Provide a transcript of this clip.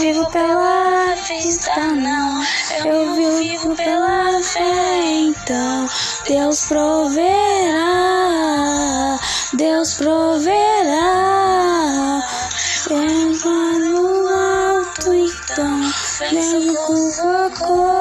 vivo pela vista, então não. Eu vivo pela fé, então. Deus proverá, Deus proverá. Deus no alto, então. Vem com socorro.